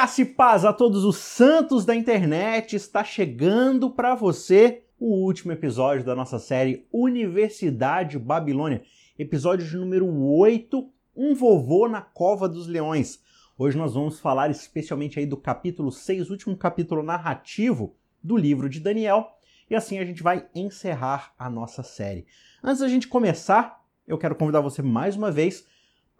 Graça e paz a todos os santos da internet. Está chegando para você o último episódio da nossa série Universidade Babilônia, episódio número 8, Um vovô na cova dos leões. Hoje nós vamos falar especialmente aí do capítulo 6, último capítulo narrativo do livro de Daniel, e assim a gente vai encerrar a nossa série. Antes da gente começar, eu quero convidar você mais uma vez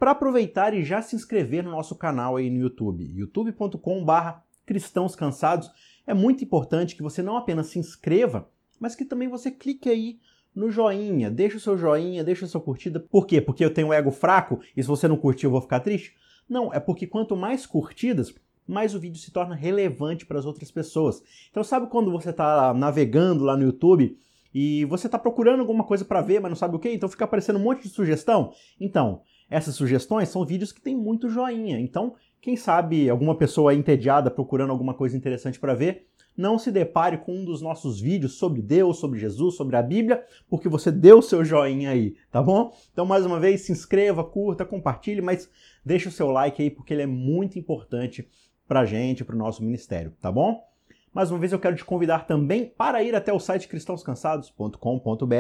para aproveitar e já se inscrever no nosso canal aí no YouTube, youtube.com/barra cristãos cansados. É muito importante que você não apenas se inscreva, mas que também você clique aí no joinha, deixa o seu joinha, deixa a sua curtida. Por quê? Porque eu tenho um ego fraco e se você não curtir eu vou ficar triste? Não, é porque quanto mais curtidas, mais o vídeo se torna relevante para as outras pessoas. Então sabe quando você está navegando lá no YouTube e você está procurando alguma coisa para ver, mas não sabe o que? Então fica aparecendo um monte de sugestão? Então, essas sugestões são vídeos que têm muito joinha, então quem sabe alguma pessoa entediada procurando alguma coisa interessante para ver, não se depare com um dos nossos vídeos sobre Deus, sobre Jesus, sobre a Bíblia, porque você deu seu joinha aí, tá bom? Então, mais uma vez, se inscreva, curta, compartilhe, mas deixe o seu like aí, porque ele é muito importante pra gente, pro nosso ministério, tá bom? Mais uma vez, eu quero te convidar também para ir até o site cristãoscansados.com.br.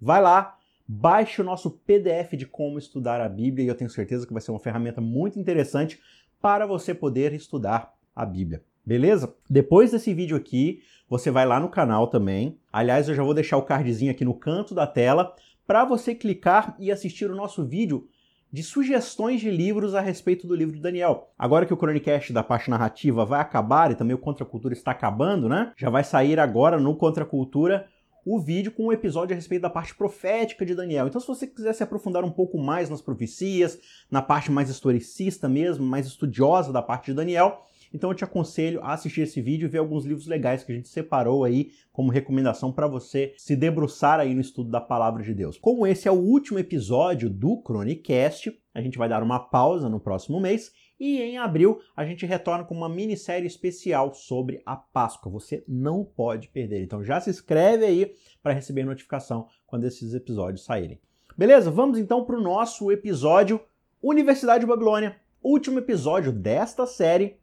Vai lá, Baixe o nosso PDF de como estudar a Bíblia e eu tenho certeza que vai ser uma ferramenta muito interessante para você poder estudar a Bíblia. Beleza? Depois desse vídeo aqui, você vai lá no canal também. Aliás, eu já vou deixar o cardzinho aqui no canto da tela para você clicar e assistir o nosso vídeo de sugestões de livros a respeito do livro de Daniel. Agora que o Chronicast da parte narrativa vai acabar e também o Contra a Cultura está acabando, né? Já vai sair agora no Contra Cultura o vídeo com um episódio a respeito da parte profética de Daniel. Então, se você quiser se aprofundar um pouco mais nas profecias, na parte mais historicista mesmo, mais estudiosa da parte de Daniel, então eu te aconselho a assistir esse vídeo e ver alguns livros legais que a gente separou aí como recomendação para você se debruçar aí no estudo da palavra de Deus. Como esse é o último episódio do Chronicast, a gente vai dar uma pausa no próximo mês e em abril a gente retorna com uma minissérie especial sobre a Páscoa. Você não pode perder. Então já se inscreve aí para receber notificação quando esses episódios saírem. Beleza? Vamos então para o nosso episódio Universidade de Babilônia, último episódio desta série,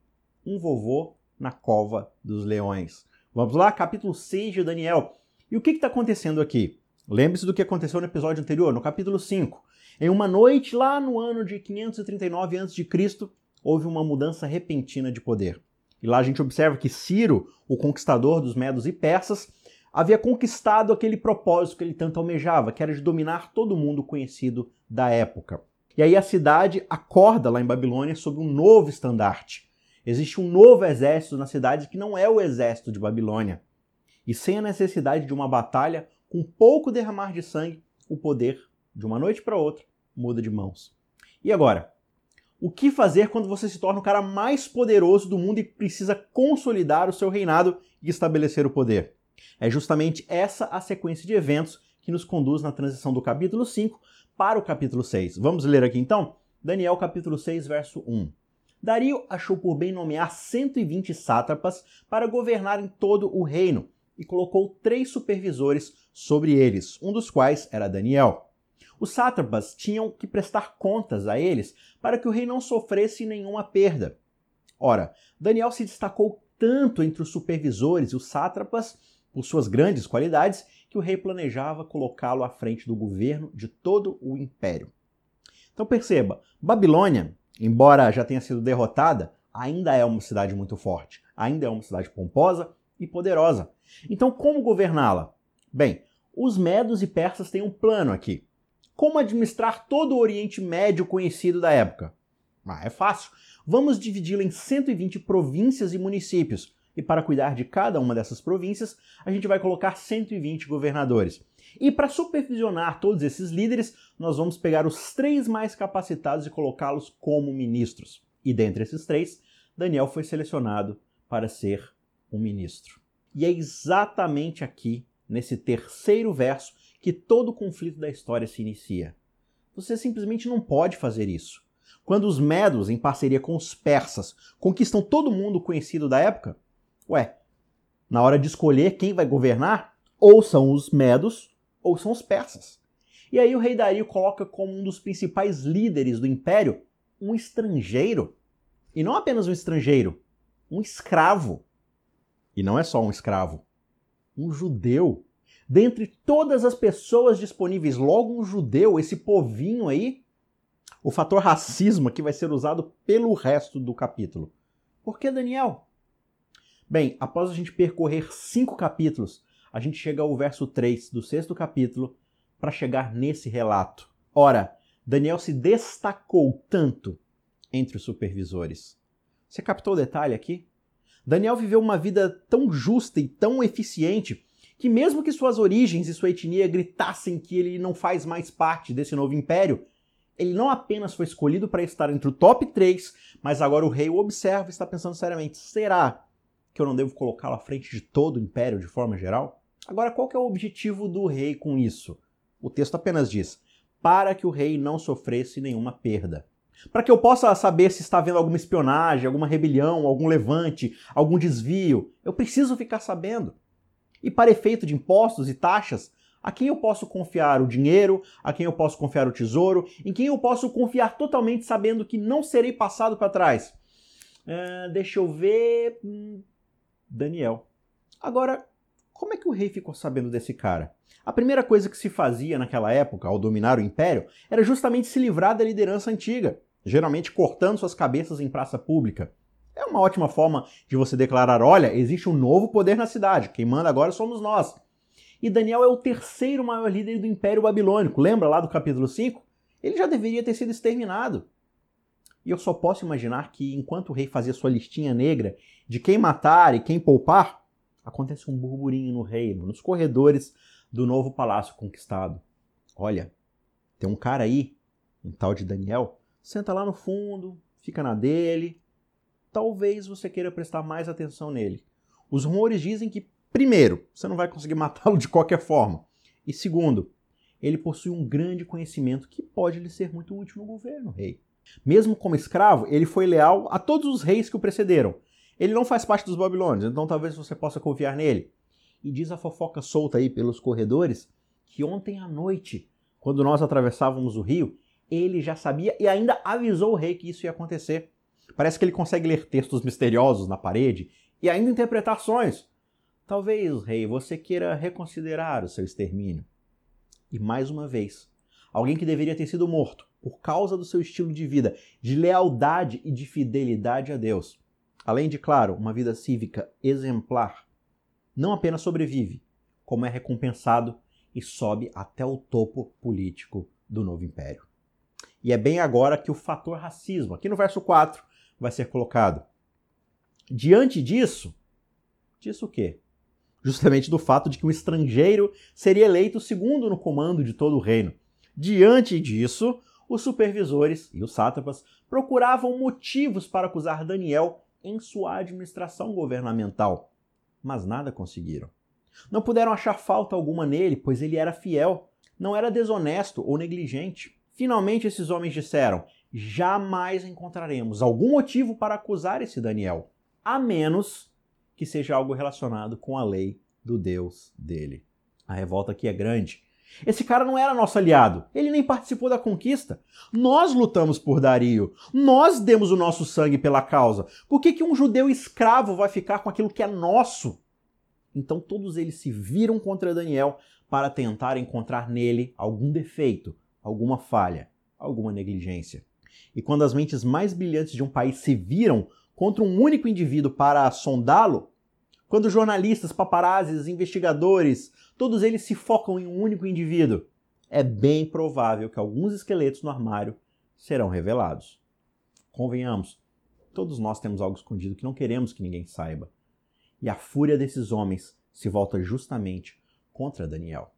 Um Vovô na Cova dos Leões. Vamos lá, capítulo 6 de Daniel. E o que está acontecendo aqui? Lembre-se do que aconteceu no episódio anterior, no capítulo 5. Em uma noite lá no ano de 539 a.C., houve uma mudança repentina de poder. E lá a gente observa que Ciro, o conquistador dos medos e persas, havia conquistado aquele propósito que ele tanto almejava, que era de dominar todo mundo conhecido da época. E aí a cidade acorda lá em Babilônia sob um novo estandarte. Existe um novo exército na cidade que não é o exército de Babilônia. E sem a necessidade de uma batalha, com pouco derramar de sangue, o poder, de uma noite para outra, muda de mãos. E agora? O que fazer quando você se torna o cara mais poderoso do mundo e precisa consolidar o seu reinado e estabelecer o poder? É justamente essa a sequência de eventos que nos conduz na transição do capítulo 5 para o capítulo 6. Vamos ler aqui então? Daniel capítulo 6, verso 1. Dario achou por bem nomear 120 sátrapas para governar em todo o reino e colocou três supervisores sobre eles, um dos quais era Daniel. Os sátrapas tinham que prestar contas a eles para que o rei não sofresse nenhuma perda. Ora, Daniel se destacou tanto entre os supervisores e os sátrapas por suas grandes qualidades que o rei planejava colocá-lo à frente do governo de todo o império. Então perceba, Babilônia, embora já tenha sido derrotada, ainda é uma cidade muito forte, ainda é uma cidade pomposa e poderosa. Então como governá-la? Bem, os medos e persas têm um plano aqui. Como administrar todo o Oriente Médio conhecido da época? Ah, é fácil. Vamos dividi-lo em 120 províncias e municípios. E para cuidar de cada uma dessas províncias, a gente vai colocar 120 governadores. E para supervisionar todos esses líderes, nós vamos pegar os três mais capacitados e colocá-los como ministros. E dentre esses três, Daniel foi selecionado para ser um ministro. E é exatamente aqui, nesse terceiro verso, que todo o conflito da história se inicia. Você simplesmente não pode fazer isso. Quando os medos, em parceria com os persas, conquistam todo mundo conhecido da época, ué, na hora de escolher quem vai governar, ou são os medos ou são os persas. E aí o rei Dario coloca como um dos principais líderes do império um estrangeiro. E não apenas um estrangeiro, um escravo. E não é só um escravo, um judeu. Dentre todas as pessoas disponíveis, logo um judeu, esse povinho aí, o fator racismo aqui vai ser usado pelo resto do capítulo. Por que Daniel? Bem, após a gente percorrer cinco capítulos, a gente chega ao verso 3 do sexto capítulo para chegar nesse relato. Ora, Daniel se destacou tanto entre os supervisores. Você captou o detalhe aqui? Daniel viveu uma vida tão justa e tão eficiente que, mesmo que suas origens e sua etnia gritassem que ele não faz mais parte desse novo império, ele não apenas foi escolhido para estar entre o top 3, mas agora o rei o observa e está pensando seriamente: será que eu não devo colocá-lo à frente de todo o império de forma geral? Agora, qual é o objetivo do rei com isso? O texto apenas diz: para que o rei não sofresse nenhuma perda. Para que eu possa saber se está havendo alguma espionagem, alguma rebelião, algum levante, algum desvio, eu preciso ficar sabendo. E para efeito de impostos e taxas, a quem eu posso confiar o dinheiro, a quem eu posso confiar o tesouro, em quem eu posso confiar totalmente sabendo que não serei passado para trás? Uh, deixa eu ver. Hum, Daniel. Agora, como é que o rei ficou sabendo desse cara? A primeira coisa que se fazia naquela época, ao dominar o império, era justamente se livrar da liderança antiga, geralmente cortando suas cabeças em praça pública. Uma ótima forma de você declarar: olha, existe um novo poder na cidade, quem manda agora somos nós. E Daniel é o terceiro maior líder do Império Babilônico, lembra lá do capítulo 5? Ele já deveria ter sido exterminado. E eu só posso imaginar que enquanto o rei fazia sua listinha negra de quem matar e quem poupar, acontece um burburinho no reino, nos corredores do novo palácio conquistado. Olha, tem um cara aí, um tal de Daniel, senta lá no fundo, fica na dele. Talvez você queira prestar mais atenção nele. Os rumores dizem que, primeiro, você não vai conseguir matá-lo de qualquer forma. E segundo, ele possui um grande conhecimento que pode lhe ser muito útil no governo, rei. Mesmo como escravo, ele foi leal a todos os reis que o precederam. Ele não faz parte dos babilônios, então talvez você possa confiar nele. E diz a fofoca solta aí pelos corredores que ontem à noite, quando nós atravessávamos o rio, ele já sabia e ainda avisou o rei que isso ia acontecer. Parece que ele consegue ler textos misteriosos na parede e ainda interpretar sonhos. Talvez, rei, você queira reconsiderar o seu extermínio. E mais uma vez, alguém que deveria ter sido morto por causa do seu estilo de vida, de lealdade e de fidelidade a Deus. Além de, claro, uma vida cívica exemplar, não apenas sobrevive, como é recompensado e sobe até o topo político do novo império. E é bem agora que o fator racismo, aqui no verso 4, vai ser colocado. Diante disso, disso o quê? Justamente do fato de que um estrangeiro seria eleito segundo no comando de todo o reino. Diante disso, os supervisores e os sátrapas procuravam motivos para acusar Daniel em sua administração governamental, mas nada conseguiram. Não puderam achar falta alguma nele, pois ele era fiel, não era desonesto ou negligente. Finalmente, esses homens disseram: jamais encontraremos algum motivo para acusar esse Daniel, a menos que seja algo relacionado com a lei do Deus dele. A revolta aqui é grande. Esse cara não era nosso aliado. Ele nem participou da conquista. Nós lutamos por Dario. Nós demos o nosso sangue pela causa. Por que, que um judeu escravo vai ficar com aquilo que é nosso? Então todos eles se viram contra Daniel para tentar encontrar nele algum defeito, alguma falha, alguma negligência. E quando as mentes mais brilhantes de um país se viram contra um único indivíduo para sondá-lo, quando jornalistas, paparazes, investigadores, todos eles se focam em um único indivíduo, é bem provável que alguns esqueletos no armário serão revelados. Convenhamos, todos nós temos algo escondido que não queremos que ninguém saiba. E a fúria desses homens se volta justamente contra Daniel.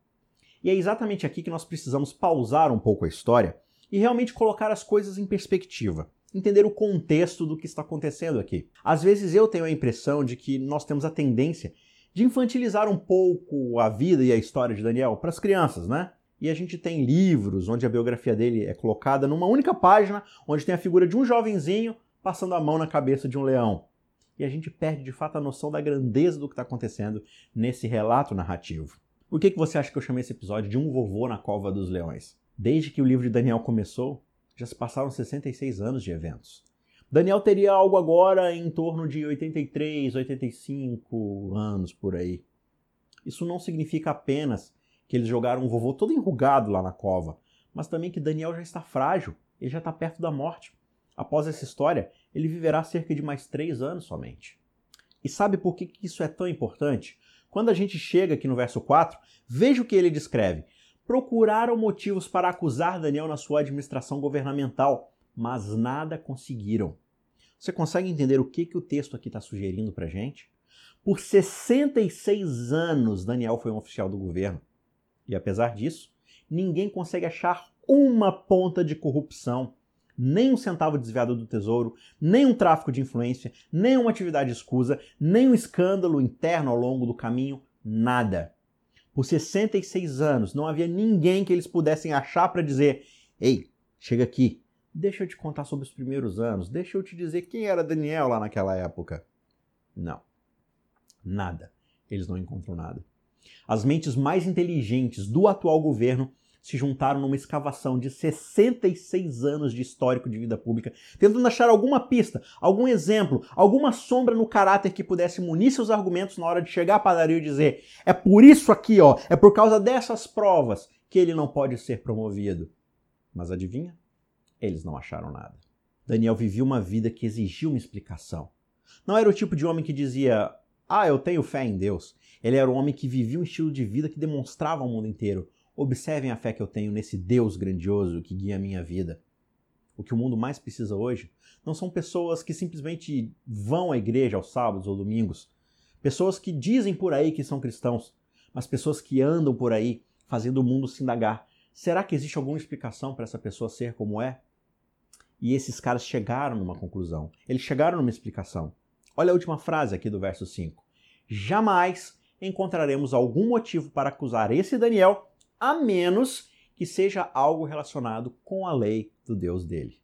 E é exatamente aqui que nós precisamos pausar um pouco a história e realmente colocar as coisas em perspectiva entender o contexto do que está acontecendo aqui. Às vezes eu tenho a impressão de que nós temos a tendência de infantilizar um pouco a vida e a história de Daniel para as crianças, né? E a gente tem livros onde a biografia dele é colocada numa única página, onde tem a figura de um jovenzinho passando a mão na cabeça de um leão. E a gente perde de fato a noção da grandeza do que está acontecendo nesse relato narrativo. Por que, que você acha que eu chamei esse episódio de Um Vovô na Cova dos Leões? Desde que o livro de Daniel começou, já se passaram 66 anos de eventos. Daniel teria algo agora em torno de 83, 85 anos por aí. Isso não significa apenas que eles jogaram o vovô todo enrugado lá na cova, mas também que Daniel já está frágil, ele já está perto da morte. Após essa história, ele viverá cerca de mais três anos somente. E sabe por que isso é tão importante? Quando a gente chega aqui no verso 4, veja o que ele descreve. Procuraram motivos para acusar Daniel na sua administração governamental, mas nada conseguiram. Você consegue entender o que, que o texto aqui está sugerindo para gente? Por 66 anos, Daniel foi um oficial do governo. E apesar disso, ninguém consegue achar uma ponta de corrupção, nem um centavo desviado do tesouro, nem um tráfico de influência, nem uma atividade escusa, nem um escândalo interno ao longo do caminho, nada. Por 66 anos não havia ninguém que eles pudessem achar para dizer: "Ei, chega aqui, deixa eu te contar sobre os primeiros anos, deixa eu te dizer quem era Daniel lá naquela época". Não. Nada. Eles não encontram nada. As mentes mais inteligentes do atual governo se juntaram numa escavação de 66 anos de histórico de vida pública, tentando achar alguma pista, algum exemplo, alguma sombra no caráter que pudesse munir seus argumentos na hora de chegar à padaria e dizer: é por isso aqui, ó, é por causa dessas provas que ele não pode ser promovido. Mas adivinha? Eles não acharam nada. Daniel vivia uma vida que exigia uma explicação. Não era o tipo de homem que dizia: Ah, eu tenho fé em Deus. Ele era um homem que vivia um estilo de vida que demonstrava ao mundo inteiro: Observem a fé que eu tenho nesse Deus grandioso que guia a minha vida. O que o mundo mais precisa hoje não são pessoas que simplesmente vão à igreja aos sábados ou domingos, pessoas que dizem por aí que são cristãos, mas pessoas que andam por aí fazendo o mundo se indagar. Será que existe alguma explicação para essa pessoa ser como é? E esses caras chegaram numa conclusão. Eles chegaram numa explicação. Olha a última frase aqui do verso 5. Jamais encontraremos algum motivo para acusar esse Daniel a menos que seja algo relacionado com a lei do Deus dele.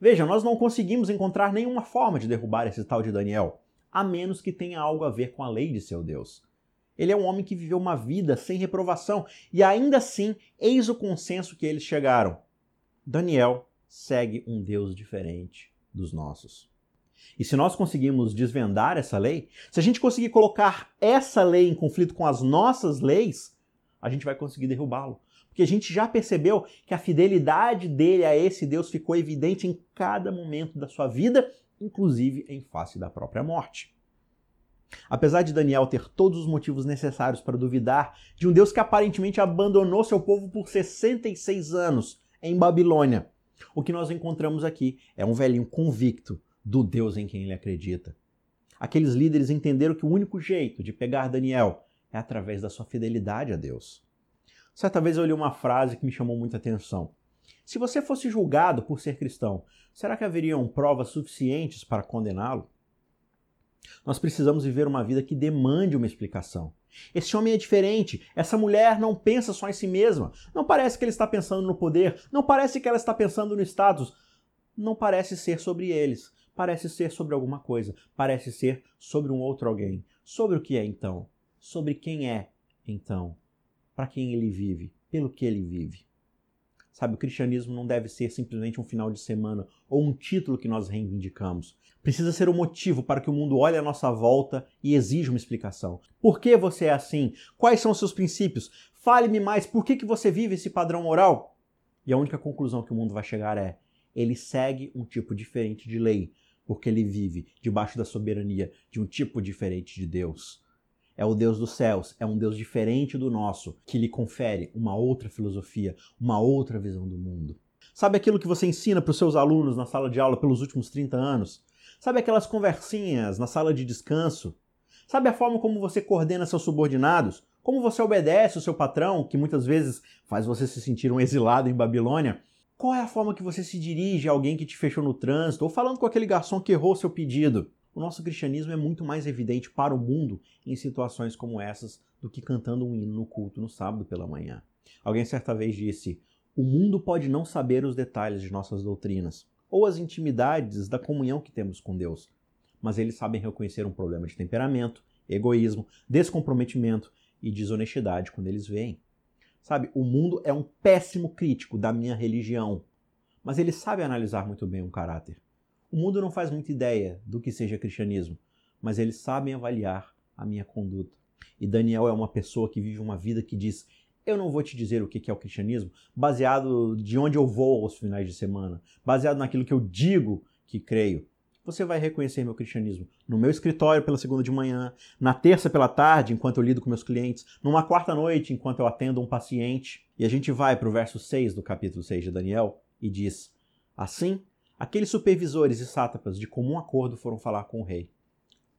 Veja, nós não conseguimos encontrar nenhuma forma de derrubar esse tal de Daniel, a menos que tenha algo a ver com a lei de seu Deus. Ele é um homem que viveu uma vida sem reprovação, e ainda assim, eis o consenso que eles chegaram. Daniel segue um Deus diferente dos nossos. E se nós conseguirmos desvendar essa lei, se a gente conseguir colocar essa lei em conflito com as nossas leis, a gente vai conseguir derrubá-lo. Porque a gente já percebeu que a fidelidade dele a esse Deus ficou evidente em cada momento da sua vida, inclusive em face da própria morte. Apesar de Daniel ter todos os motivos necessários para duvidar de um Deus que aparentemente abandonou seu povo por 66 anos em Babilônia, o que nós encontramos aqui é um velhinho convicto do Deus em quem ele acredita. Aqueles líderes entenderam que o único jeito de pegar Daniel é através da sua fidelidade a Deus. Certa vez eu li uma frase que me chamou muita atenção. Se você fosse julgado por ser cristão, será que haveriam provas suficientes para condená-lo? Nós precisamos viver uma vida que demande uma explicação. Esse homem é diferente. Essa mulher não pensa só em si mesma. Não parece que ele está pensando no poder. Não parece que ela está pensando no status. Não parece ser sobre eles. Parece ser sobre alguma coisa. Parece ser sobre um outro alguém. Sobre o que é então? Sobre quem é, então, para quem ele vive, pelo que ele vive. Sabe, o cristianismo não deve ser simplesmente um final de semana ou um título que nós reivindicamos. Precisa ser um motivo para que o mundo olhe à nossa volta e exija uma explicação. Por que você é assim? Quais são os seus princípios? Fale-me mais, por que, que você vive esse padrão moral? E a única conclusão que o mundo vai chegar é: ele segue um tipo diferente de lei, porque ele vive debaixo da soberania de um tipo diferente de Deus é o Deus dos céus, é um Deus diferente do nosso, que lhe confere uma outra filosofia, uma outra visão do mundo. Sabe aquilo que você ensina para os seus alunos na sala de aula pelos últimos 30 anos? Sabe aquelas conversinhas na sala de descanso? Sabe a forma como você coordena seus subordinados? Como você obedece o seu patrão, que muitas vezes faz você se sentir um exilado em Babilônia? Qual é a forma que você se dirige a alguém que te fechou no trânsito ou falando com aquele garçom que errou seu pedido? O nosso cristianismo é muito mais evidente para o mundo em situações como essas do que cantando um hino no culto no sábado pela manhã. Alguém certa vez disse: O mundo pode não saber os detalhes de nossas doutrinas ou as intimidades da comunhão que temos com Deus, mas eles sabem reconhecer um problema de temperamento, egoísmo, descomprometimento e desonestidade quando eles veem. Sabe, o mundo é um péssimo crítico da minha religião, mas ele sabe analisar muito bem um caráter. O mundo não faz muita ideia do que seja cristianismo, mas eles sabem avaliar a minha conduta. E Daniel é uma pessoa que vive uma vida que diz: Eu não vou te dizer o que é o cristianismo, baseado de onde eu vou aos finais de semana, baseado naquilo que eu digo que creio. Você vai reconhecer meu cristianismo no meu escritório pela segunda de manhã, na terça pela tarde, enquanto eu lido com meus clientes, numa quarta noite, enquanto eu atendo um paciente. E a gente vai para o verso 6 do capítulo 6 de Daniel e diz: Assim, aqueles supervisores e sátrapas de comum acordo foram falar com o rei.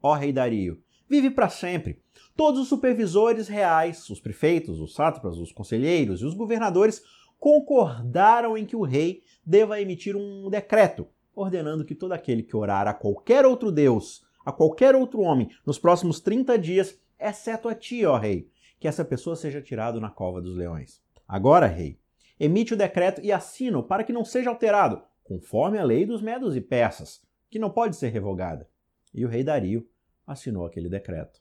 Ó rei Dario, vive para sempre. Todos os supervisores reais, os prefeitos, os sátrapas, os conselheiros e os governadores concordaram em que o rei deva emitir um decreto ordenando que todo aquele que orar a qualquer outro deus, a qualquer outro homem, nos próximos 30 dias, exceto a ti, ó rei, que essa pessoa seja tirado na cova dos leões. Agora, rei, emite o decreto e assina para que não seja alterado, conforme a lei dos medos e persas, que não pode ser revogada. E o rei Dario assinou aquele decreto.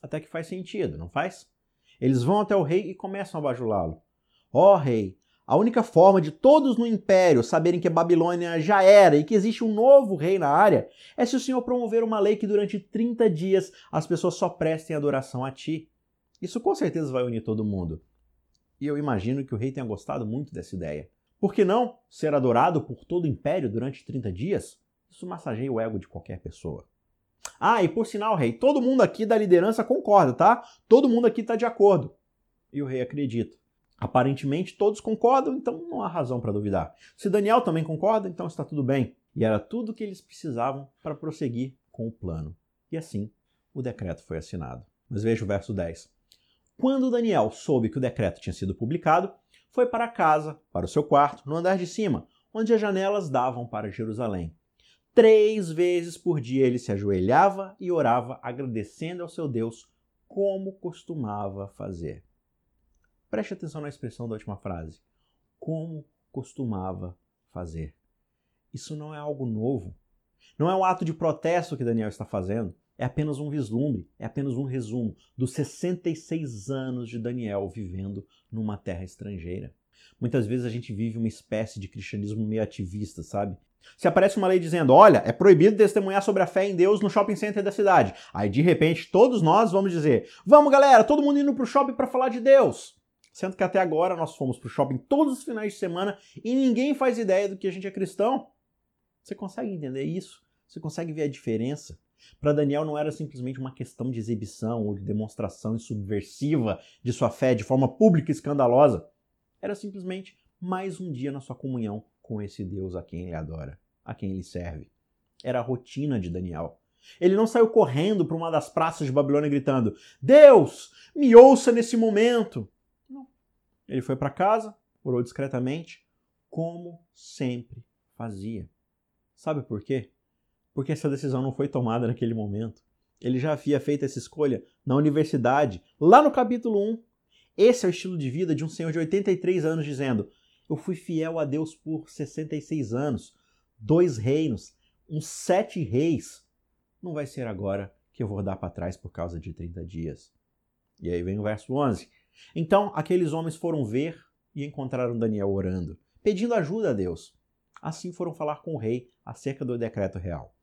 Até que faz sentido, não faz? Eles vão até o rei e começam a bajulá-lo. Ó oh, rei, a única forma de todos no império saberem que a Babilônia já era e que existe um novo rei na área é se o Senhor promover uma lei que durante 30 dias as pessoas só prestem adoração a ti. Isso com certeza vai unir todo mundo. E eu imagino que o rei tenha gostado muito dessa ideia. Por que não ser adorado por todo o império durante 30 dias? Isso massageia o ego de qualquer pessoa. Ah, e por sinal, rei, todo mundo aqui da liderança concorda, tá? Todo mundo aqui está de acordo. E o rei acredita. Aparentemente todos concordam, então não há razão para duvidar. Se Daniel também concorda, então está tudo bem. E era tudo o que eles precisavam para prosseguir com o plano. E assim, o decreto foi assinado. Mas veja o verso 10. Quando Daniel soube que o decreto tinha sido publicado, foi para casa, para o seu quarto, no andar de cima, onde as janelas davam para Jerusalém. Três vezes por dia ele se ajoelhava e orava, agradecendo ao seu Deus, como costumava fazer. Preste atenção na expressão da última frase. Como costumava fazer. Isso não é algo novo. Não é um ato de protesto que Daniel está fazendo. É apenas um vislumbre, é apenas um resumo dos 66 anos de Daniel vivendo numa terra estrangeira. Muitas vezes a gente vive uma espécie de cristianismo meio ativista, sabe? Se aparece uma lei dizendo, olha, é proibido testemunhar sobre a fé em Deus no shopping center da cidade. Aí de repente todos nós vamos dizer, vamos galera, todo mundo indo pro shopping para falar de Deus. Sendo que até agora nós fomos pro shopping todos os finais de semana e ninguém faz ideia do que a gente é cristão. Você consegue entender isso? Você consegue ver a diferença? Para Daniel não era simplesmente uma questão de exibição ou de demonstração subversiva de sua fé de forma pública e escandalosa. Era simplesmente mais um dia na sua comunhão com esse Deus a quem ele adora, a quem ele serve. Era a rotina de Daniel. Ele não saiu correndo para uma das praças de Babilônia gritando: Deus, me ouça nesse momento. Não. Ele foi para casa, orou discretamente, como sempre fazia. Sabe por quê? Porque essa decisão não foi tomada naquele momento. Ele já havia feito essa escolha na universidade, lá no capítulo 1. Esse é o estilo de vida de um senhor de 83 anos dizendo: eu fui fiel a Deus por 66 anos, dois reinos, uns sete reis. Não vai ser agora que eu vou dar para trás por causa de 30 dias. E aí vem o verso 11. Então aqueles homens foram ver e encontraram Daniel orando, pedindo ajuda a Deus. Assim foram falar com o rei acerca do decreto real.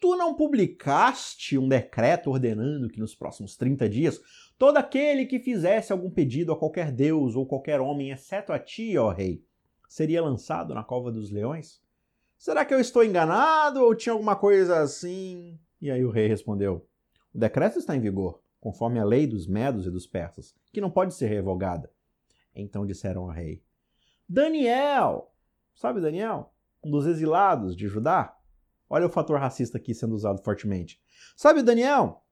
Tu não publicaste um decreto ordenando que nos próximos 30 dias todo aquele que fizesse algum pedido a qualquer deus ou qualquer homem, exceto a ti, ó rei, seria lançado na cova dos leões? Será que eu estou enganado ou tinha alguma coisa assim? E aí o rei respondeu: O decreto está em vigor, conforme a lei dos medos e dos persas, que não pode ser revogada. Então disseram ao rei: Daniel! Sabe Daniel? Um dos exilados de Judá? Olha o fator racista aqui sendo usado fortemente. Sabe Daniel?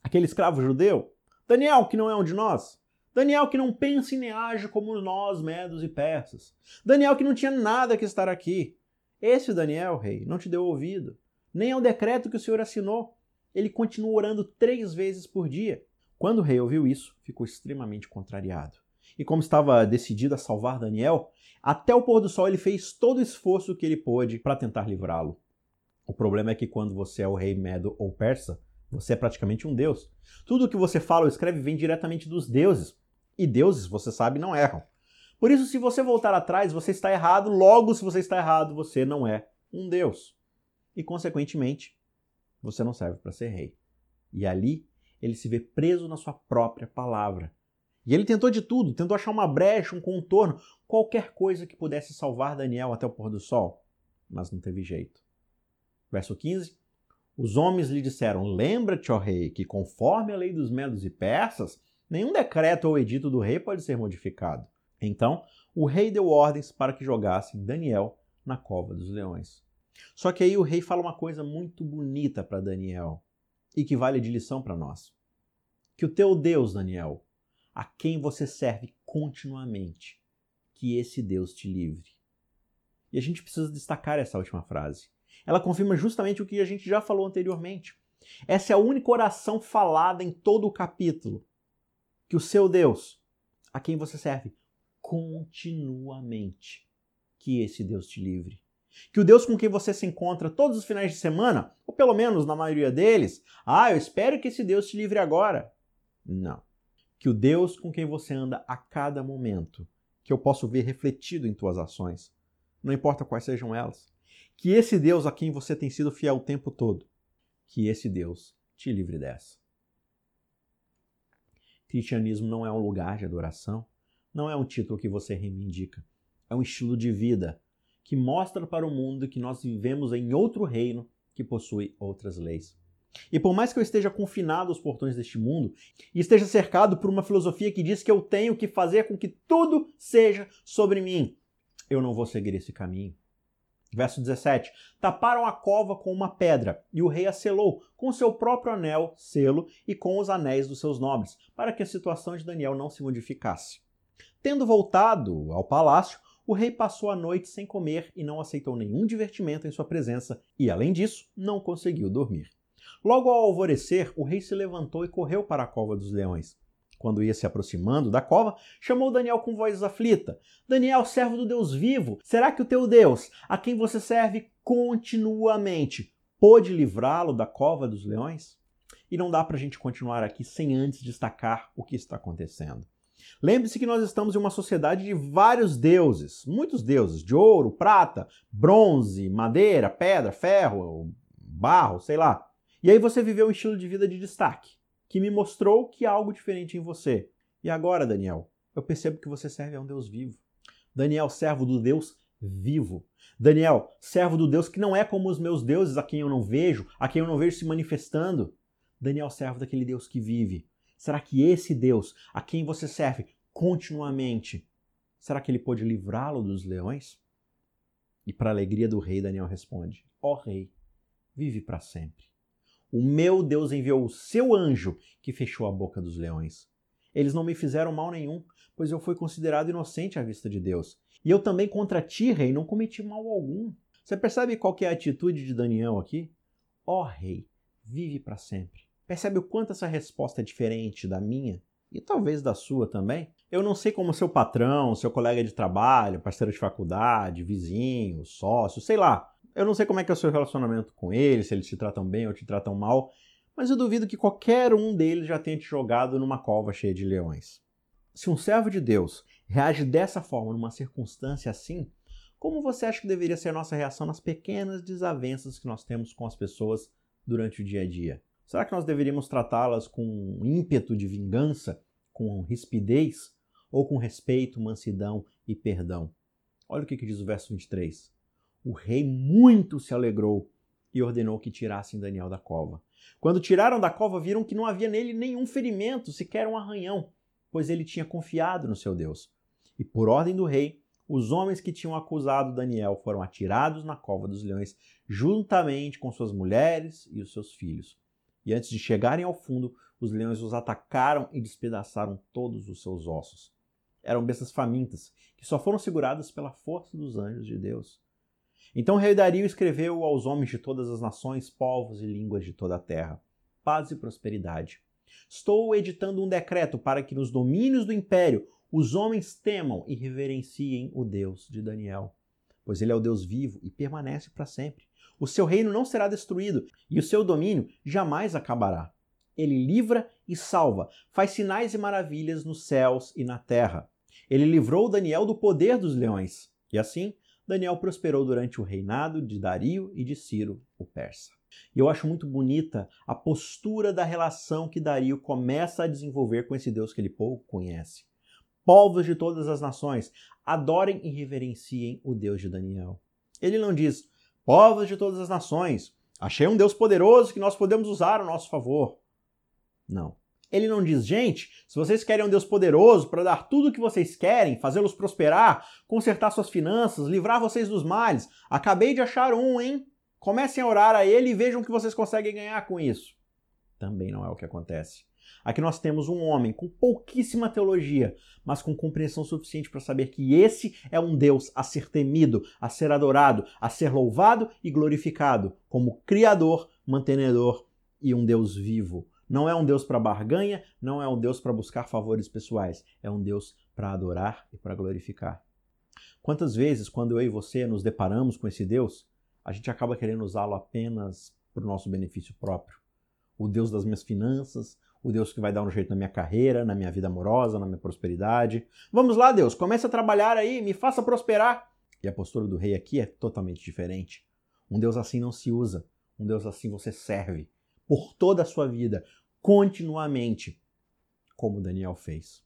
Aquele escravo judeu? Daniel, que não é um de nós? Daniel, que não pensa e nem age como nós, medos e persas. Daniel, que não tinha nada que estar aqui. Esse Daniel, rei, não te deu ouvido, nem ao decreto que o Senhor assinou. Ele continuou orando três vezes por dia. Quando o rei ouviu isso, ficou extremamente contrariado. E como estava decidido a salvar Daniel, até o pôr do sol ele fez todo o esforço que ele pôde para tentar livrá-lo. O problema é que quando você é o rei medo ou persa, você é praticamente um deus. Tudo o que você fala ou escreve vem diretamente dos deuses. E deuses, você sabe, não erram. Por isso, se você voltar atrás, você está errado. Logo, se você está errado, você não é um deus. e, consequentemente, você não serve para ser rei. E ali ele se vê preso na sua própria palavra. E ele tentou de tudo, tentou achar uma brecha, um contorno, qualquer coisa que pudesse salvar Daniel até o pôr do sol, mas não teve jeito. Verso 15: Os homens lhe disseram: Lembra-te, ó rei, que conforme a lei dos medos e persas, nenhum decreto ou edito do rei pode ser modificado. Então, o rei deu ordens para que jogassem Daniel na cova dos leões. Só que aí o rei fala uma coisa muito bonita para Daniel e que vale de lição para nós. Que o teu Deus, Daniel, a quem você serve continuamente, que esse Deus te livre. E a gente precisa destacar essa última frase. Ela confirma justamente o que a gente já falou anteriormente. Essa é a única oração falada em todo o capítulo. Que o seu Deus, a quem você serve continuamente, que esse Deus te livre. Que o Deus com quem você se encontra todos os finais de semana, ou pelo menos na maioria deles, ah, eu espero que esse Deus te livre agora. Não. Que o Deus com quem você anda a cada momento, que eu posso ver refletido em tuas ações, não importa quais sejam elas. Que esse Deus a quem você tem sido fiel o tempo todo, que esse Deus te livre dessa. Cristianismo não é um lugar de adoração, não é um título que você reivindica, é um estilo de vida que mostra para o mundo que nós vivemos em outro reino que possui outras leis. E por mais que eu esteja confinado aos portões deste mundo e esteja cercado por uma filosofia que diz que eu tenho que fazer com que tudo seja sobre mim, eu não vou seguir esse caminho. Verso 17: Taparam a cova com uma pedra, e o rei a selou com seu próprio anel, selo e com os anéis dos seus nobres, para que a situação de Daniel não se modificasse. Tendo voltado ao palácio, o rei passou a noite sem comer e não aceitou nenhum divertimento em sua presença, e além disso, não conseguiu dormir. Logo ao alvorecer, o rei se levantou e correu para a cova dos leões. Quando ia se aproximando da cova, chamou Daniel com voz aflita: Daniel, servo do Deus vivo, será que o teu Deus, a quem você serve continuamente, pôde livrá-lo da cova dos leões? E não dá para a gente continuar aqui sem antes destacar o que está acontecendo. Lembre-se que nós estamos em uma sociedade de vários deuses, muitos deuses, de ouro, prata, bronze, madeira, pedra, ferro, barro, sei lá. E aí você viveu um estilo de vida de destaque, que me mostrou que há algo diferente em você. E agora, Daniel, eu percebo que você serve a um Deus vivo. Daniel, servo do Deus vivo. Daniel, servo do Deus que não é como os meus deuses a quem eu não vejo, a quem eu não vejo se manifestando. Daniel, servo daquele Deus que vive, Será que esse Deus, a quem você serve continuamente, será que ele pode livrá-lo dos leões? E para alegria do rei, Daniel responde: Ó oh, rei, vive para sempre. O meu Deus enviou o seu anjo que fechou a boca dos leões. Eles não me fizeram mal nenhum, pois eu fui considerado inocente à vista de Deus. E eu também contra ti, rei, não cometi mal algum. Você percebe qual é a atitude de Daniel aqui? Ó oh, rei, vive para sempre. Percebe o quanto essa resposta é diferente da minha? E talvez da sua também? Eu não sei como seu patrão, seu colega de trabalho, parceiro de faculdade, vizinho, sócio, sei lá. Eu não sei como é que é o seu relacionamento com eles, se eles te tratam bem ou te tratam mal, mas eu duvido que qualquer um deles já tenha te jogado numa cova cheia de leões. Se um servo de Deus reage dessa forma numa circunstância assim, como você acha que deveria ser a nossa reação nas pequenas desavenças que nós temos com as pessoas durante o dia a dia? Será que nós deveríamos tratá-las com ímpeto de vingança, com rispidez, ou com respeito, mansidão e perdão? Olha o que, diz o verso 23. O rei muito se alegrou e ordenou que tirassem Daniel da cova. Quando tiraram da cova, viram que não havia nele nenhum ferimento, sequer um arranhão, pois ele tinha confiado no seu Deus. E por ordem do rei, os homens que tinham acusado Daniel foram atirados na cova dos leões, juntamente com suas mulheres e os seus filhos. E antes de chegarem ao fundo, os leões os atacaram e despedaçaram todos os seus ossos. Eram bestas famintas, que só foram seguradas pela força dos anjos de Deus. Então rei Dario escreveu aos homens de todas as nações, povos e línguas de toda a terra: paz e prosperidade. Estou editando um decreto para que nos domínios do império os homens temam e reverenciem o Deus de Daniel, pois ele é o Deus vivo e permanece para sempre. O seu reino não será destruído e o seu domínio jamais acabará. Ele livra e salva, faz sinais e maravilhas nos céus e na terra. Ele livrou Daniel do poder dos leões. E assim, Daniel prosperou durante o reinado de Dario e de Ciro, o persa. E eu acho muito bonita a postura da relação que Dario começa a desenvolver com esse Deus que ele pouco conhece. Povos de todas as nações, adorem e reverenciem o Deus de Daniel. Ele não diz, povos de todas as nações, achei um Deus poderoso que nós podemos usar a nosso favor. Não. Ele não diz, gente, se vocês querem um Deus poderoso para dar tudo o que vocês querem, fazê-los prosperar, consertar suas finanças, livrar vocês dos males, acabei de achar um, hein? Comecem a orar a ele e vejam o que vocês conseguem ganhar com isso. Também não é o que acontece. Aqui nós temos um homem com pouquíssima teologia, mas com compreensão suficiente para saber que esse é um Deus a ser temido, a ser adorado, a ser louvado e glorificado como Criador, mantenedor e um Deus vivo. Não é um Deus para barganha, não é um Deus para buscar favores pessoais, é um Deus para adorar e para glorificar. Quantas vezes, quando eu e você nos deparamos com esse Deus, a gente acaba querendo usá-lo apenas para o nosso benefício próprio? O Deus das minhas finanças, o Deus que vai dar um jeito na minha carreira, na minha vida amorosa, na minha prosperidade. Vamos lá, Deus, comece a trabalhar aí, me faça prosperar. E a postura do rei aqui é totalmente diferente. Um Deus assim não se usa. Um Deus assim você serve por toda a sua vida, continuamente, como Daniel fez.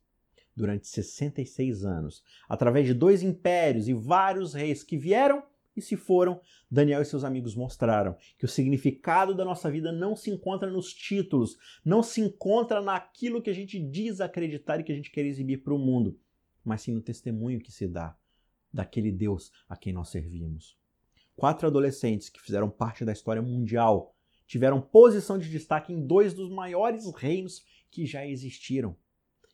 Durante 66 anos, através de dois impérios e vários reis que vieram e se foram, Daniel e seus amigos mostraram que o significado da nossa vida não se encontra nos títulos, não se encontra naquilo que a gente diz acreditar e que a gente quer exibir para o mundo, mas sim no testemunho que se dá daquele Deus a quem nós servimos. Quatro adolescentes que fizeram parte da história mundial tiveram posição de destaque em dois dos maiores reinos que já existiram.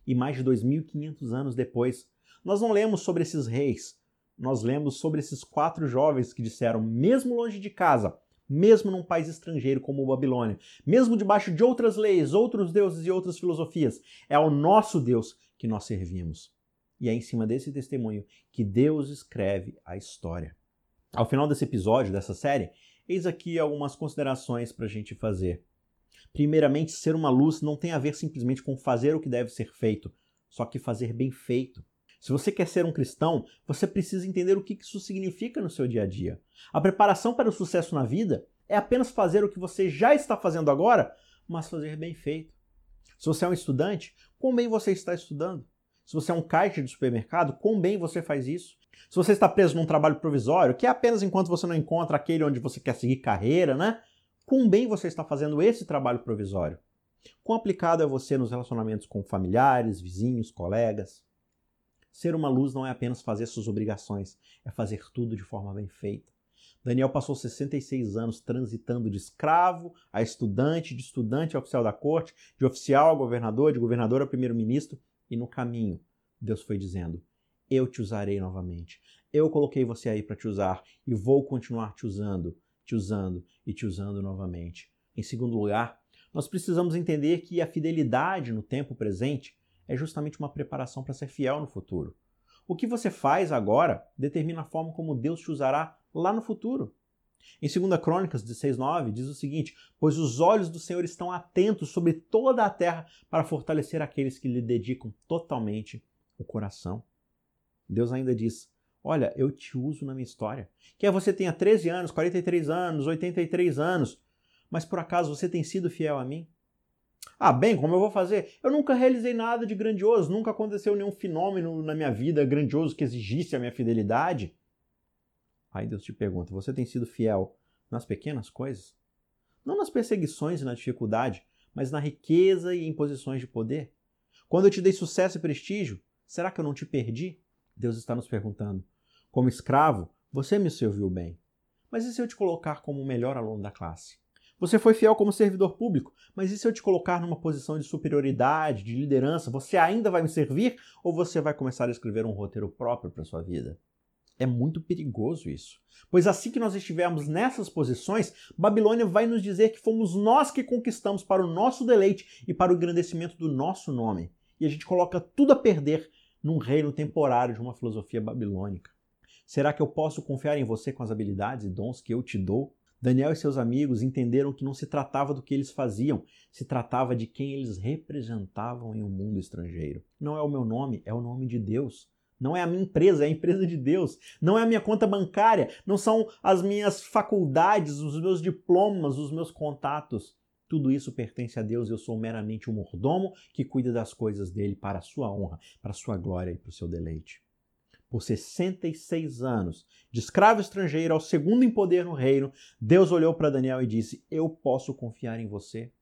E mais de 2.500 anos depois, nós não lemos sobre esses reis, nós lemos sobre esses quatro jovens que disseram, mesmo longe de casa, mesmo num país estrangeiro como Babilônia, mesmo debaixo de outras leis, outros deuses e outras filosofias, é ao nosso Deus que nós servimos. E é em cima desse testemunho que Deus escreve a história. Ao final desse episódio, dessa série, eis aqui algumas considerações para a gente fazer. Primeiramente, ser uma luz não tem a ver simplesmente com fazer o que deve ser feito, só que fazer bem feito. Se você quer ser um cristão, você precisa entender o que isso significa no seu dia a dia. A preparação para o sucesso na vida é apenas fazer o que você já está fazendo agora, mas fazer bem feito. Se você é um estudante, quão bem você está estudando? Se você é um caixa de supermercado, quão bem você faz isso? Se você está preso num trabalho provisório, que é apenas enquanto você não encontra aquele onde você quer seguir carreira, né? Quão bem você está fazendo esse trabalho provisório? Quão aplicado é você nos relacionamentos com familiares, vizinhos, colegas? Ser uma luz não é apenas fazer suas obrigações, é fazer tudo de forma bem feita. Daniel passou 66 anos transitando de escravo a estudante, de estudante a oficial da corte, de oficial a governador, de governador a primeiro-ministro, e no caminho, Deus foi dizendo: Eu te usarei novamente. Eu coloquei você aí para te usar e vou continuar te usando, te usando e te usando novamente. Em segundo lugar, nós precisamos entender que a fidelidade no tempo presente é justamente uma preparação para ser fiel no futuro. O que você faz agora determina a forma como Deus te usará lá no futuro. Em 2 Crônicas 16:9 diz o seguinte: Pois os olhos do Senhor estão atentos sobre toda a terra para fortalecer aqueles que lhe dedicam totalmente o coração. Deus ainda diz: Olha, eu te uso na minha história. Quer você tenha 13 anos, 43 anos, 83 anos, mas por acaso você tem sido fiel a mim? Ah, bem, como eu vou fazer? Eu nunca realizei nada de grandioso, nunca aconteceu nenhum fenômeno na minha vida grandioso que exigisse a minha fidelidade. Aí Deus te pergunta: você tem sido fiel nas pequenas coisas? Não nas perseguições e na dificuldade, mas na riqueza e em posições de poder? Quando eu te dei sucesso e prestígio, será que eu não te perdi? Deus está nos perguntando. Como escravo, você me serviu bem. Mas e se eu te colocar como o melhor aluno da classe? Você foi fiel como servidor público, mas e se eu te colocar numa posição de superioridade, de liderança, você ainda vai me servir ou você vai começar a escrever um roteiro próprio para sua vida? É muito perigoso isso. Pois assim que nós estivermos nessas posições, Babilônia vai nos dizer que fomos nós que conquistamos para o nosso deleite e para o engrandecimento do nosso nome. E a gente coloca tudo a perder num reino temporário de uma filosofia babilônica. Será que eu posso confiar em você com as habilidades e dons que eu te dou? Daniel e seus amigos entenderam que não se tratava do que eles faziam, se tratava de quem eles representavam em um mundo estrangeiro. Não é o meu nome, é o nome de Deus. Não é a minha empresa, é a empresa de Deus. Não é a minha conta bancária, não são as minhas faculdades, os meus diplomas, os meus contatos. Tudo isso pertence a Deus, eu sou meramente um mordomo que cuida das coisas dele para a sua honra, para a sua glória e para o seu deleite. Por 66 anos, de escravo estrangeiro ao segundo em poder no reino, Deus olhou para Daniel e disse: Eu posso confiar em você.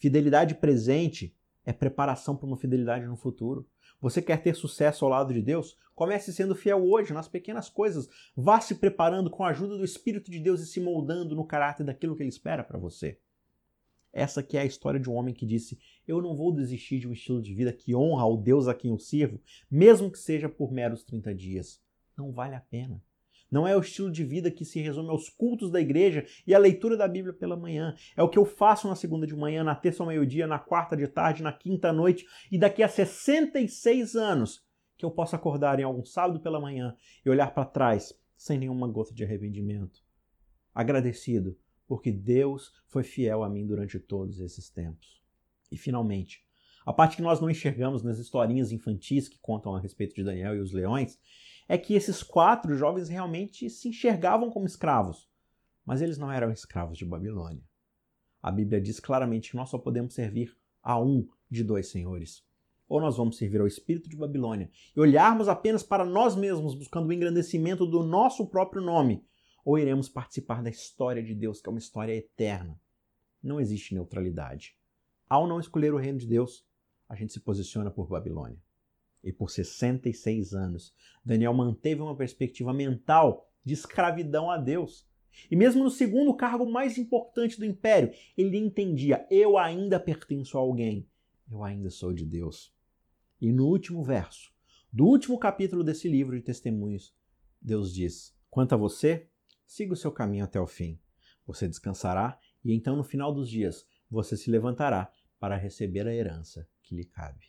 Fidelidade presente é preparação para uma fidelidade no futuro. Você quer ter sucesso ao lado de Deus? Comece sendo fiel hoje, nas pequenas coisas. Vá se preparando com a ajuda do Espírito de Deus e se moldando no caráter daquilo que Ele espera para você. Essa que é a história de um homem que disse: Eu não vou desistir de um estilo de vida que honra ao Deus a quem eu sirvo, mesmo que seja por meros 30 dias. Não vale a pena. Não é o estilo de vida que se resume aos cultos da igreja e à leitura da Bíblia pela manhã. É o que eu faço na segunda de manhã, na terça ao meio-dia, na quarta de tarde, na quinta à noite e daqui a 66 anos que eu possa acordar em algum sábado pela manhã e olhar para trás sem nenhuma gota de arrependimento. Agradecido porque Deus foi fiel a mim durante todos esses tempos. E finalmente, a parte que nós não enxergamos nas historinhas infantis que contam a respeito de Daniel e os leões é que esses quatro jovens realmente se enxergavam como escravos, mas eles não eram escravos de Babilônia. A Bíblia diz claramente que nós só podemos servir a um de dois senhores. Ou nós vamos servir ao espírito de Babilônia e olharmos apenas para nós mesmos, buscando o engrandecimento do nosso próprio nome, ou iremos participar da história de Deus, que é uma história eterna. Não existe neutralidade. Ao não escolher o reino de Deus, a gente se posiciona por Babilônia. E por 66 anos, Daniel manteve uma perspectiva mental de escravidão a Deus. E mesmo no segundo cargo mais importante do império, ele entendia: eu ainda pertenço a alguém, eu ainda sou de Deus. E no último verso, do último capítulo desse livro de testemunhos, Deus diz: Quanto a você, Siga o seu caminho até o fim. Você descansará e então no final dos dias você se levantará para receber a herança que lhe cabe.